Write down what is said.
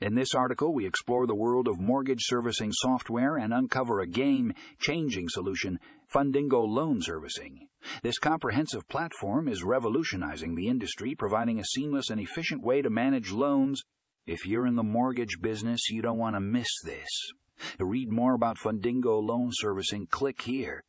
In this article, we explore the world of mortgage servicing software and uncover a game changing solution Fundingo Loan Servicing. This comprehensive platform is revolutionizing the industry, providing a seamless and efficient way to manage loans. If you're in the mortgage business, you don't want to miss this. To read more about Fundingo Loan Servicing, click here.